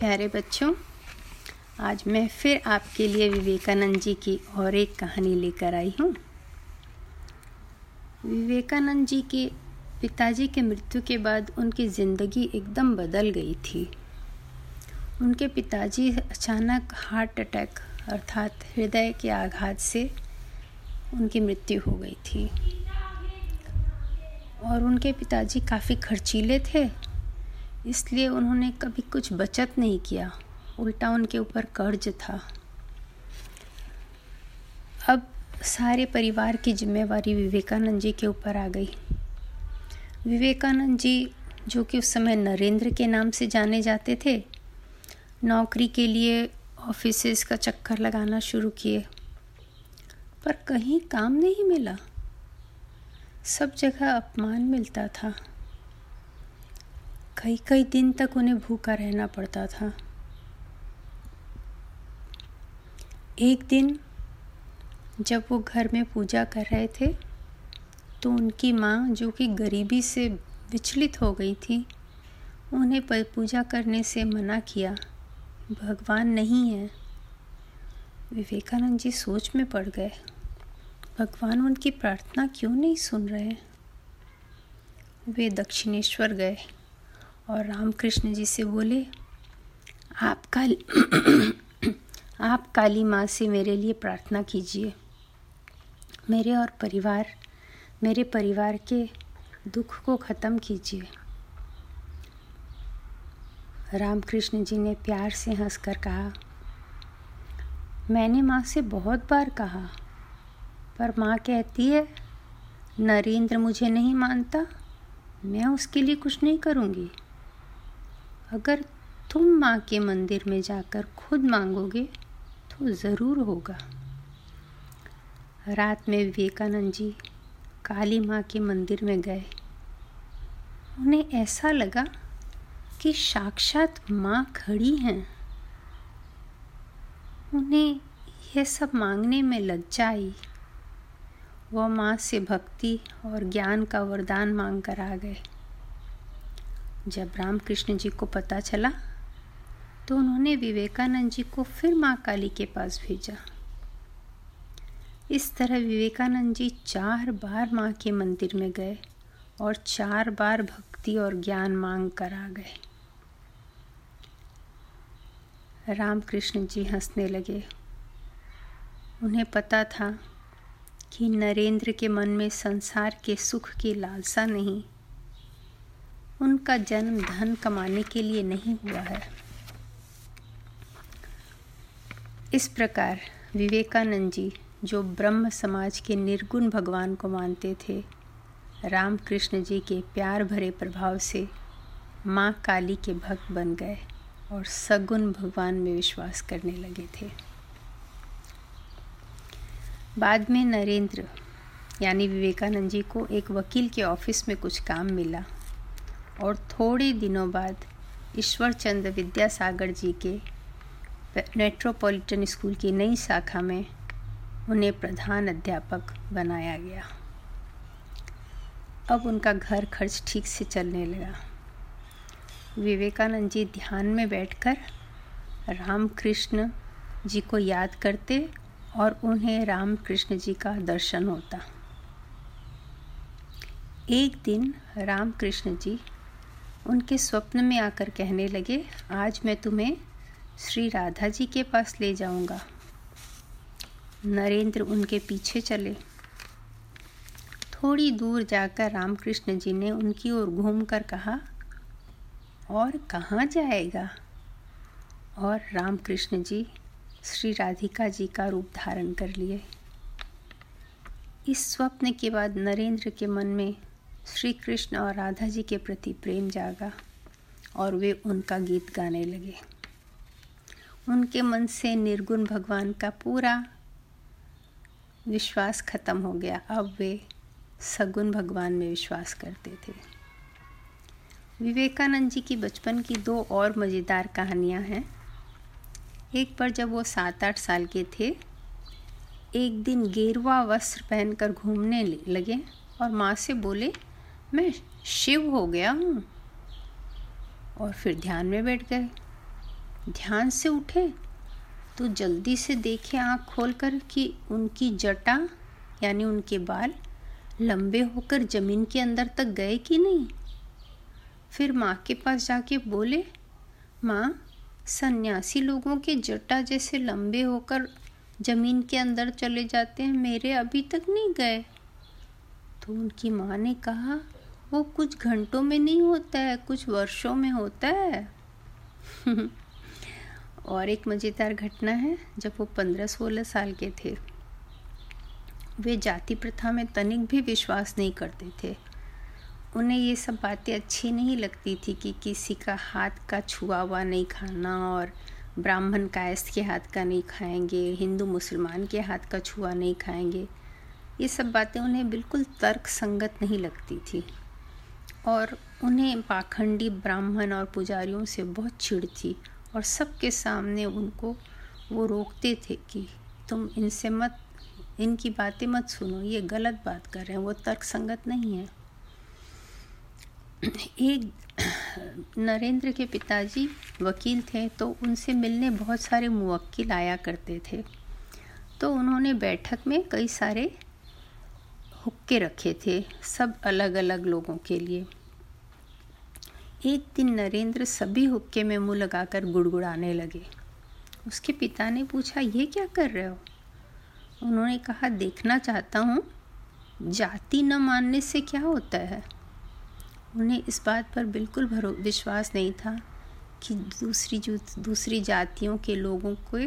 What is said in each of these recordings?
प्यारे बच्चों, आज मैं फिर आपके लिए विवेकानंद जी की और एक कहानी लेकर आई हूँ। विवेकानंद जी के पिताजी के मृत्यु के बाद उनकी ज़िंदगी एकदम बदल गई थी। उनके पिताजी अचानक हार्ट अटैक अर्थात हृदय के आघात से उनकी मृत्यु हो गई थी। और उनके पिताजी काफ़ी खर्चीले थे इसलिए उन्होंने कभी कुछ बचत नहीं किया। उल्टा उनके ऊपर कर्ज था। अब सारे परिवार की जिम्मेवारी विवेकानंद जी के ऊपर आ गई। विवेकानंद जी, जो कि उस समय नरेंद्र के नाम से जाने जाते थे, नौकरी के लिए ऑफिसेस का चक्कर लगाना शुरू किए। पर कहीं काम नहीं मिला। सब जगह अपमान मिलता था। कई कई दिन तक उन्हें भूखा रहना पड़ता था। एक दिन जब वो घर में पूजा कर रहे थे तो उनकी माँ, जो कि गरीबी से विचलित हो गई थी, उन्हें पूजा करने से मना किया, भगवान नहीं है। विवेकानंद जी सोच में पड़ गए। भगवान उनकी प्रार्थना क्यों नहीं सुन रहे? वे दक्षिणेश्वर गए। और रामकृष्ण जी से बोले, आप काल, आप काली माँ से मेरे लिए प्रार्थना कीजिए। मेरे और परिवार, मेरे परिवार के दुख को ख़त्म कीजिए। रामकृष्ण जी ने प्यार से हंसकर कहा, मैंने माँ से बहुत बार कहा, पर माँ कहती है, नरेंद्र मुझे नहीं मानता, मैं उसके लिए कुछ नहीं करूँगी। अगर तुम माँ के मंदिर में जाकर खुद मांगोगे तो ज़रूर होगा। रात में विवेकानंद जी काली माँ के मंदिर में गए। उन्हें ऐसा लगा कि साक्षात माँ खड़ी हैं। उन्हें यह सब मांगने में लज्जा आई वह माँ से भक्ति और ज्ञान का वरदान मांग कर आ गए। जब रामकृष्ण जी को पता चला तो उन्होंने विवेकानंद जी को फिर माँ काली के पास भेजा। इस तरह विवेकानंद जी चार बार माँ के मंदिर में गए और चार बार भक्ति और ज्ञान मांग कर आ गए। रामकृष्ण जी हंसने लगे। उन्हें पता था कि नरेंद्र के मन में संसार के सुख की लालसा नहीं उनका जन्म धन कमाने के लिए नहीं हुआ है। इस प्रकार विवेकानंद जी, जो ब्रह्म समाज के निर्गुण भगवान को मानते थे, रामकृष्ण जी के प्यार भरे प्रभाव से माँ काली के भक्त बन गए और सगुण भगवान में विश्वास करने लगे थे। बाद में नरेंद्र, यानी विवेकानंद जी को एक वकील के ऑफ़िस में कुछ काम मिला। और थोड़े दिनों बाद ईश्वर चंद्र विद्यासागर जी के मेट्रोपॉलिटन स्कूल की नई शाखा में उन्हें प्रधान अध्यापक बनाया गया। अब उनका घर खर्च ठीक से चलने लगा। विवेकानंद जी ध्यान में बैठकर रामकृष्ण जी को याद करते और उन्हें रामकृष्ण जी का दर्शन होता। एक दिन रामकृष्ण जी उनके स्वप्न में आकर कहने लगे, आज मैं तुम्हें श्री राधा जी के पास ले जाऊँगा। नरेंद्र उनके पीछे चले। थोड़ी दूर जाकर रामकृष्ण जी ने उनकी ओर घूमकर कहा, और कहाँ जाएगा? और रामकृष्ण जी श्री राधिका जी का रूप धारण कर लिए। इस स्वप्न के बाद नरेंद्र के मन में श्री कृष्ण और राधा जी के प्रति प्रेम जागा और वे उनका गीत गाने लगे। उनके मन से निर्गुण भगवान का पूरा विश्वास खत्म हो गया। अब वे सगुण भगवान में विश्वास करते थे। विवेकानंद जी की बचपन की दो और मज़ेदार कहानियाँ हैं। एक बार जब वो सात आठ साल के थे, एक दिन गेरुआ वस्त्र पहनकर घूमने लगे और माँ से बोले मैं शिव हो गया हूँ। और फिर ध्यान में बैठ गए। ध्यान से उठे तो जल्दी से देखे आँख खोलकर कि उनकी जटा, यानी उनके बाल, लंबे होकर ज़मीन के अंदर तक गए कि नहीं? फिर माँ के पास जाके बोले, माँ, सन्यासी लोगों के जटा जैसे लंबे होकर ज़मीन के अंदर चले जाते हैं, मेरे अभी तक नहीं गए। तो उनकी माँ ने कहा वो कुछ घंटों में नहीं होता है, कुछ वर्षों में होता है। और एक मज़ेदार घटना है, जब वो पंद्रह सोलह साल के थे। वे जाति प्रथा में तनिक भी विश्वास नहीं करते थे। उन्हें ये सब बातें अच्छी नहीं लगती थी कि किसी का हाथ का छुआ हुआ नहीं खाना और ब्राह्मण कायस्थ के हाथ का नहीं खाएँगे, हिंदू मुसलमान के हाथ का छुआ नहीं खाएँगे। ये सब बातें उन्हें बिल्कुल तर्क संगत नहीं लगती थी। और उन्हें पाखंडी ब्राह्मण और पुजारियों से बहुत चिढ़ थी और सबके सामने उनको वो रोकते थे कि तुम इनसे मत, इनकी बातें मत सुनो, ये गलत बात कर रहे हैं, वो तर्क संगत नहीं है। एक नरेंद्र के पिताजी वकील थे तो उनसे मिलने बहुत सारे मुवक्किल आया करते थे। तो उन्होंने बैठक में कई सारे हुक्के रखे थे सब अलग अलग लोगों के लिए। एक दिन नरेंद्र सभी हुक्के में मुँह लगाकर गुड़गुड़ाने लगे। उसके पिता ने पूछा, ये क्या कर रहे हो? उन्होंने कहा, देखना चाहता हूँ। जाति न मानने से क्या होता है? उन्हें इस बात पर बिल्कुल भरो, विश्वास नहीं था कि दूसरी जो, दूसरी जातियों के लोगों को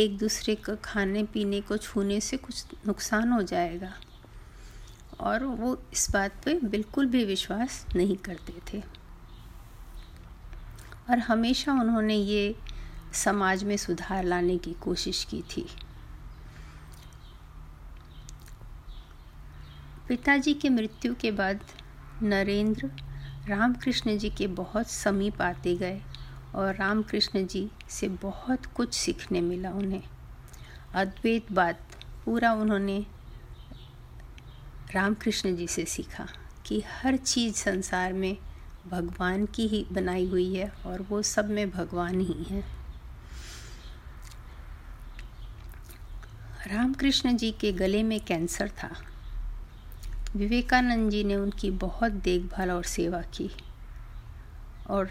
एक दूसरे को खाने पीने को छूने से कुछ नुकसान हो जाएगा। और वो इस बात पे बिल्कुल भी विश्वास नहीं करते थे। और हमेशा उन्होंने ये समाज में सुधार लाने की कोशिश की थी। पिताजी के मृत्यु के बाद नरेंद्र रामकृष्ण जी के बहुत समीप आते गए और रामकृष्ण जी से बहुत कुछ सीखने मिला उन्हें। अद्वैत बात पूरा उन्होंने रामकृष्ण जी से सीखा कि हर चीज़ संसार में भगवान की ही बनाई हुई है और वो सब में भगवान ही है। रामकृष्ण जी के गले में कैंसर था। विवेकानंद जी ने उनकी बहुत देखभाल और सेवा की और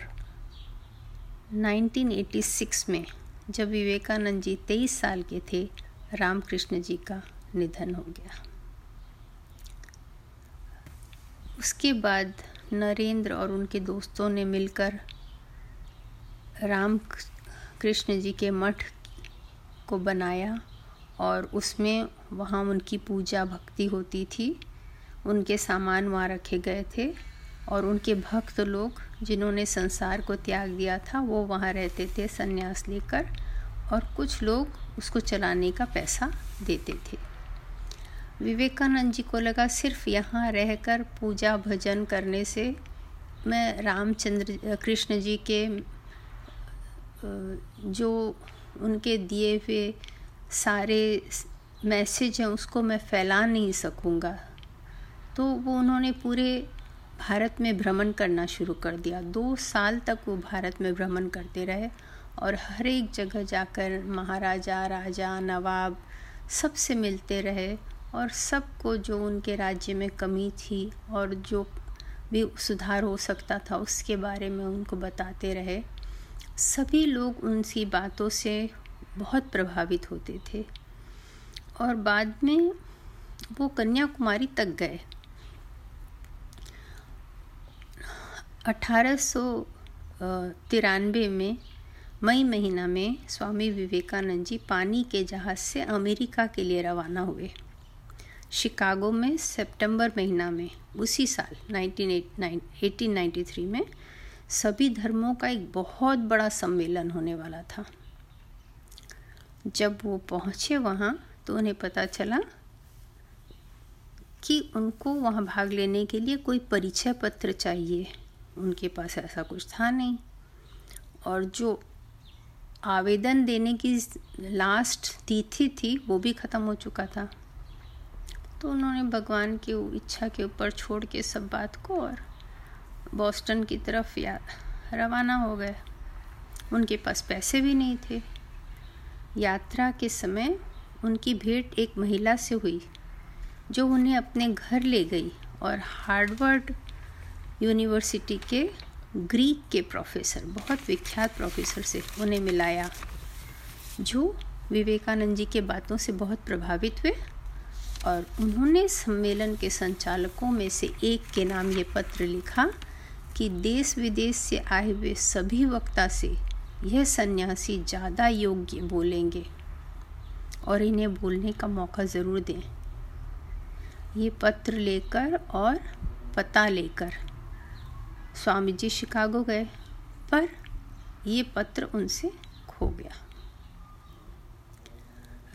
1986 में जब विवेकानंद जी 23 साल के थे, रामकृष्ण जी का निधन हो गया। उसके बाद नरेंद्र और उनके दोस्तों ने मिलकर राम कृष्ण जी के मठ को बनाया और उसमें वहाँ उनकी पूजा भक्ति होती थी। उनके सामान वहाँ रखे गए थे और उनके भक्त लोग जिन्होंने संसार को त्याग दिया था, वो वहाँ रहते थे, संन्यास लेकर और कुछ लोग उसको चलाने का पैसा देते थे। विवेकानंद जी को लगा सिर्फ़ यहाँ रहकर पूजा भजन करने से मैं रामचंद्र, कृष्ण जी के जो उनके दिए हुए सारे मैसेज हैं, उसको मैं फैला नहीं सकूँगा। तो वो उन्होंने पूरे भारत में भ्रमण करना शुरू कर दिया। दो साल तक वो भारत में भ्रमण करते रहे और हर एक जगह जाकर महाराजा, राजा, नवाब सबसे मिलते रहे। और सबको जो उनके राज्य में कमी थी और जो भी सुधार हो सकता था उसके बारे में उनको बताते रहे, सभी लोग उनकी बातों से बहुत प्रभावित होते थे। और बाद में वो कन्याकुमारी तक गए। अठारह तिरानवे में, मई महीना में स्वामी विवेकानंद जी पानी के जहाज़ से अमेरिका के लिए रवाना हुए। शिकागो में सितंबर महीना में, उसी साल 1893 में, सभी धर्मों का एक बहुत बड़ा सम्मेलन होने वाला था। जब वो पहुँचे वहाँ तो उन्हें पता चला कि उनको वहाँ भाग लेने के लिए कोई परिचय पत्र चाहिए। उनके पास ऐसा कुछ था नहीं। और जो आवेदन देने की लास्ट तिथि थी, वो भी ख़त्म हो चुका था। तो उन्होंने भगवान की इच्छा के ऊपर छोड़ के सब बात को और बॉस्टन की तरफ़ या रवाना हो गए। उनके पास पैसे भी नहीं थे। यात्रा के समय उनकी भेंट एक महिला से हुई, जो उन्हें अपने घर ले गई और हार्डवर्ड यूनिवर्सिटी के ग्रीक के प्रोफेसर, बहुत विख्यात प्रोफेसर से उन्हें मिलाया, जो विवेकानंद जी के बातों से बहुत प्रभावित हुए। और उन्होंने सम्मेलन के संचालकों में से एक के नाम ये पत्र लिखा कि देश विदेश से आए हुए सभी वक्ता से यह सन्यासी ज़्यादा योग्य बोलेंगे और इन्हें बोलने का मौका ज़रूर दें। ये पत्र लेकर और पता लेकर स्वामी जी शिकागो गए, पर ये पत्र उनसे खो गया।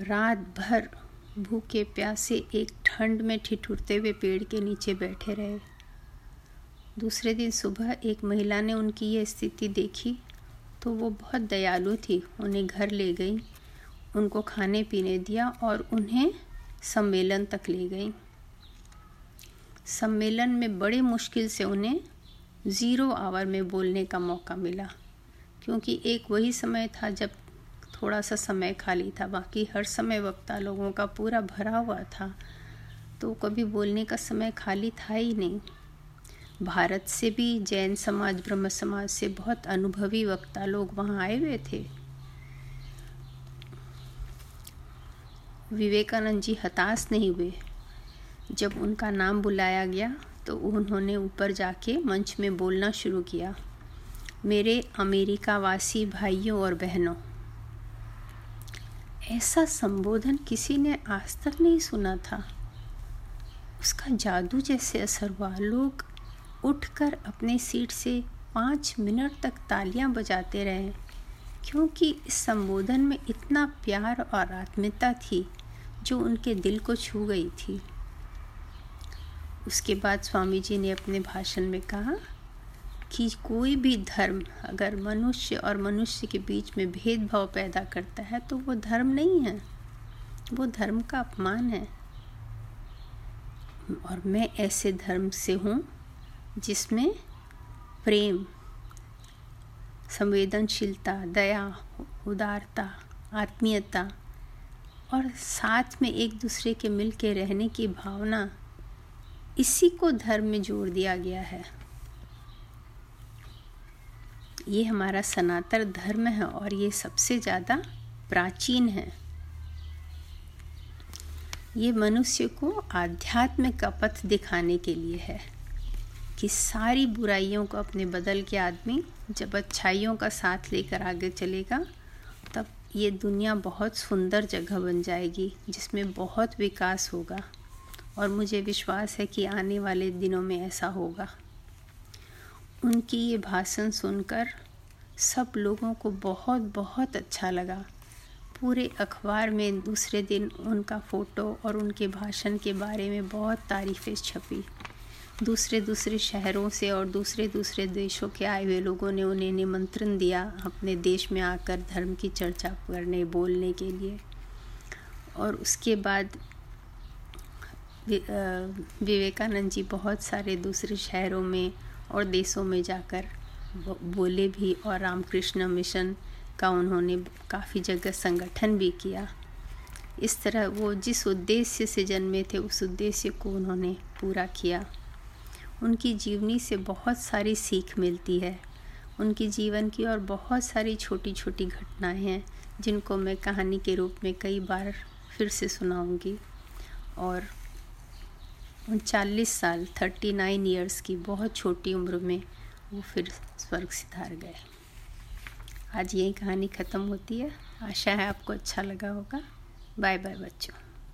रात भर भूखे प्यासे एक ठंड में ठिठुरते हुए पेड़ के नीचे बैठे रहे। दूसरे दिन सुबह एक महिला ने उनकी यह स्थिति देखी तो वो बहुत दयालु थी। उन्हें घर ले गई, उनको खाने पीने दिया और उन्हें सम्मेलन तक ले गई। सम्मेलन में बड़े मुश्किल से उन्हें ज़ीरो आवर में बोलने का मौका मिला, क्योंकि एक वही समय था जब थोड़ा सा समय खाली था, बाकी हर समय वक्ता लोगों का पूरा भरा हुआ था। तो कभी बोलने का समय खाली था ही नहीं। भारत से भी, जैन समाज, ब्रह्म समाज से बहुत अनुभवी वक्ता लोग वहाँ आए हुए थे। विवेकानंद जी हताश नहीं हुए। जब उनका नाम बुलाया गया तो उन्होंने ऊपर जाके मंच में बोलना शुरू किया। मेरे अमेरिका वासी भाइयों और बहनों ऐसा संबोधन किसी ने आज तक नहीं सुना था। उसका जादू जैसे असर हुआ। लोग उठकर अपने सीट से पाँच मिनट तक तालियाँ बजाते रहे, क्योंकि इस संबोधन में इतना प्यार और आत्मीयता थी जो उनके दिल को छू गई थी। उसके बाद स्वामी जी ने अपने भाषण में कहा कि कोई भी धर्म अगर मनुष्य और मनुष्य के बीच में भेदभाव पैदा करता है तो वो धर्म नहीं है। वो धर्म का अपमान है। और मैं ऐसे धर्म से हूँ, जिसमें प्रेम, संवेदनशीलता, दया, उदारता, आत्मीयता और साथ में एक दूसरे के मिल के रहने की भावना, इसी को धर्म में जोड़ दिया गया है। ये हमारा सनातन धर्म है और ये सबसे ज़्यादा प्राचीन है। ये मनुष्य को आध्यात्म का पथ दिखाने के लिए है कि सारी बुराइयों को अपने बदल के आदमी जब अच्छाइयों का साथ लेकर आगे चलेगा, तब ये दुनिया बहुत सुंदर जगह बन जाएगी जिसमें बहुत विकास होगा और मुझे विश्वास है कि आने वाले दिनों में ऐसा होगा। उनकी ये भाषण सुनकर सब लोगों को बहुत बहुत अच्छा लगा। पूरे अखबार में दूसरे दिन उनका फ़ोटो और उनके भाषण के बारे में बहुत तारीफ़ें छपी। दूसरे दूसरे शहरों से और दूसरे दूसरे देशों के आए हुए लोगों ने उन्हें निमंत्रण दिया अपने देश में आकर धर्म की चर्चा करने, बोलने के लिए। और उसके बाद विवेकानंद जी बहुत सारे दूसरे शहरों में और देशों में जाकर बोले भी और रामकृष्ण मिशन का उन्होंने काफ़ी जगह संगठन भी किया। इस तरह वो जिस उद्देश्य से जन्मे थे, उस उद्देश्य को उन्होंने पूरा किया। उनकी जीवनी से बहुत सारी सीख मिलती है। उनकी जीवन की और बहुत सारी छोटी छोटी घटनाएँ हैं, जिनको मैं कहानी के रूप में कई बार फिर से सुनाऊँगी। और उनचालीस साल थर्टी नाइन ईयर्स की बहुत छोटी उम्र में वो फिर स्वर्ग सिधार गए। आज यही कहानी ख़त्म होती है। आशा है आपको अच्छा लगा होगा। बाय बाय बच्चों।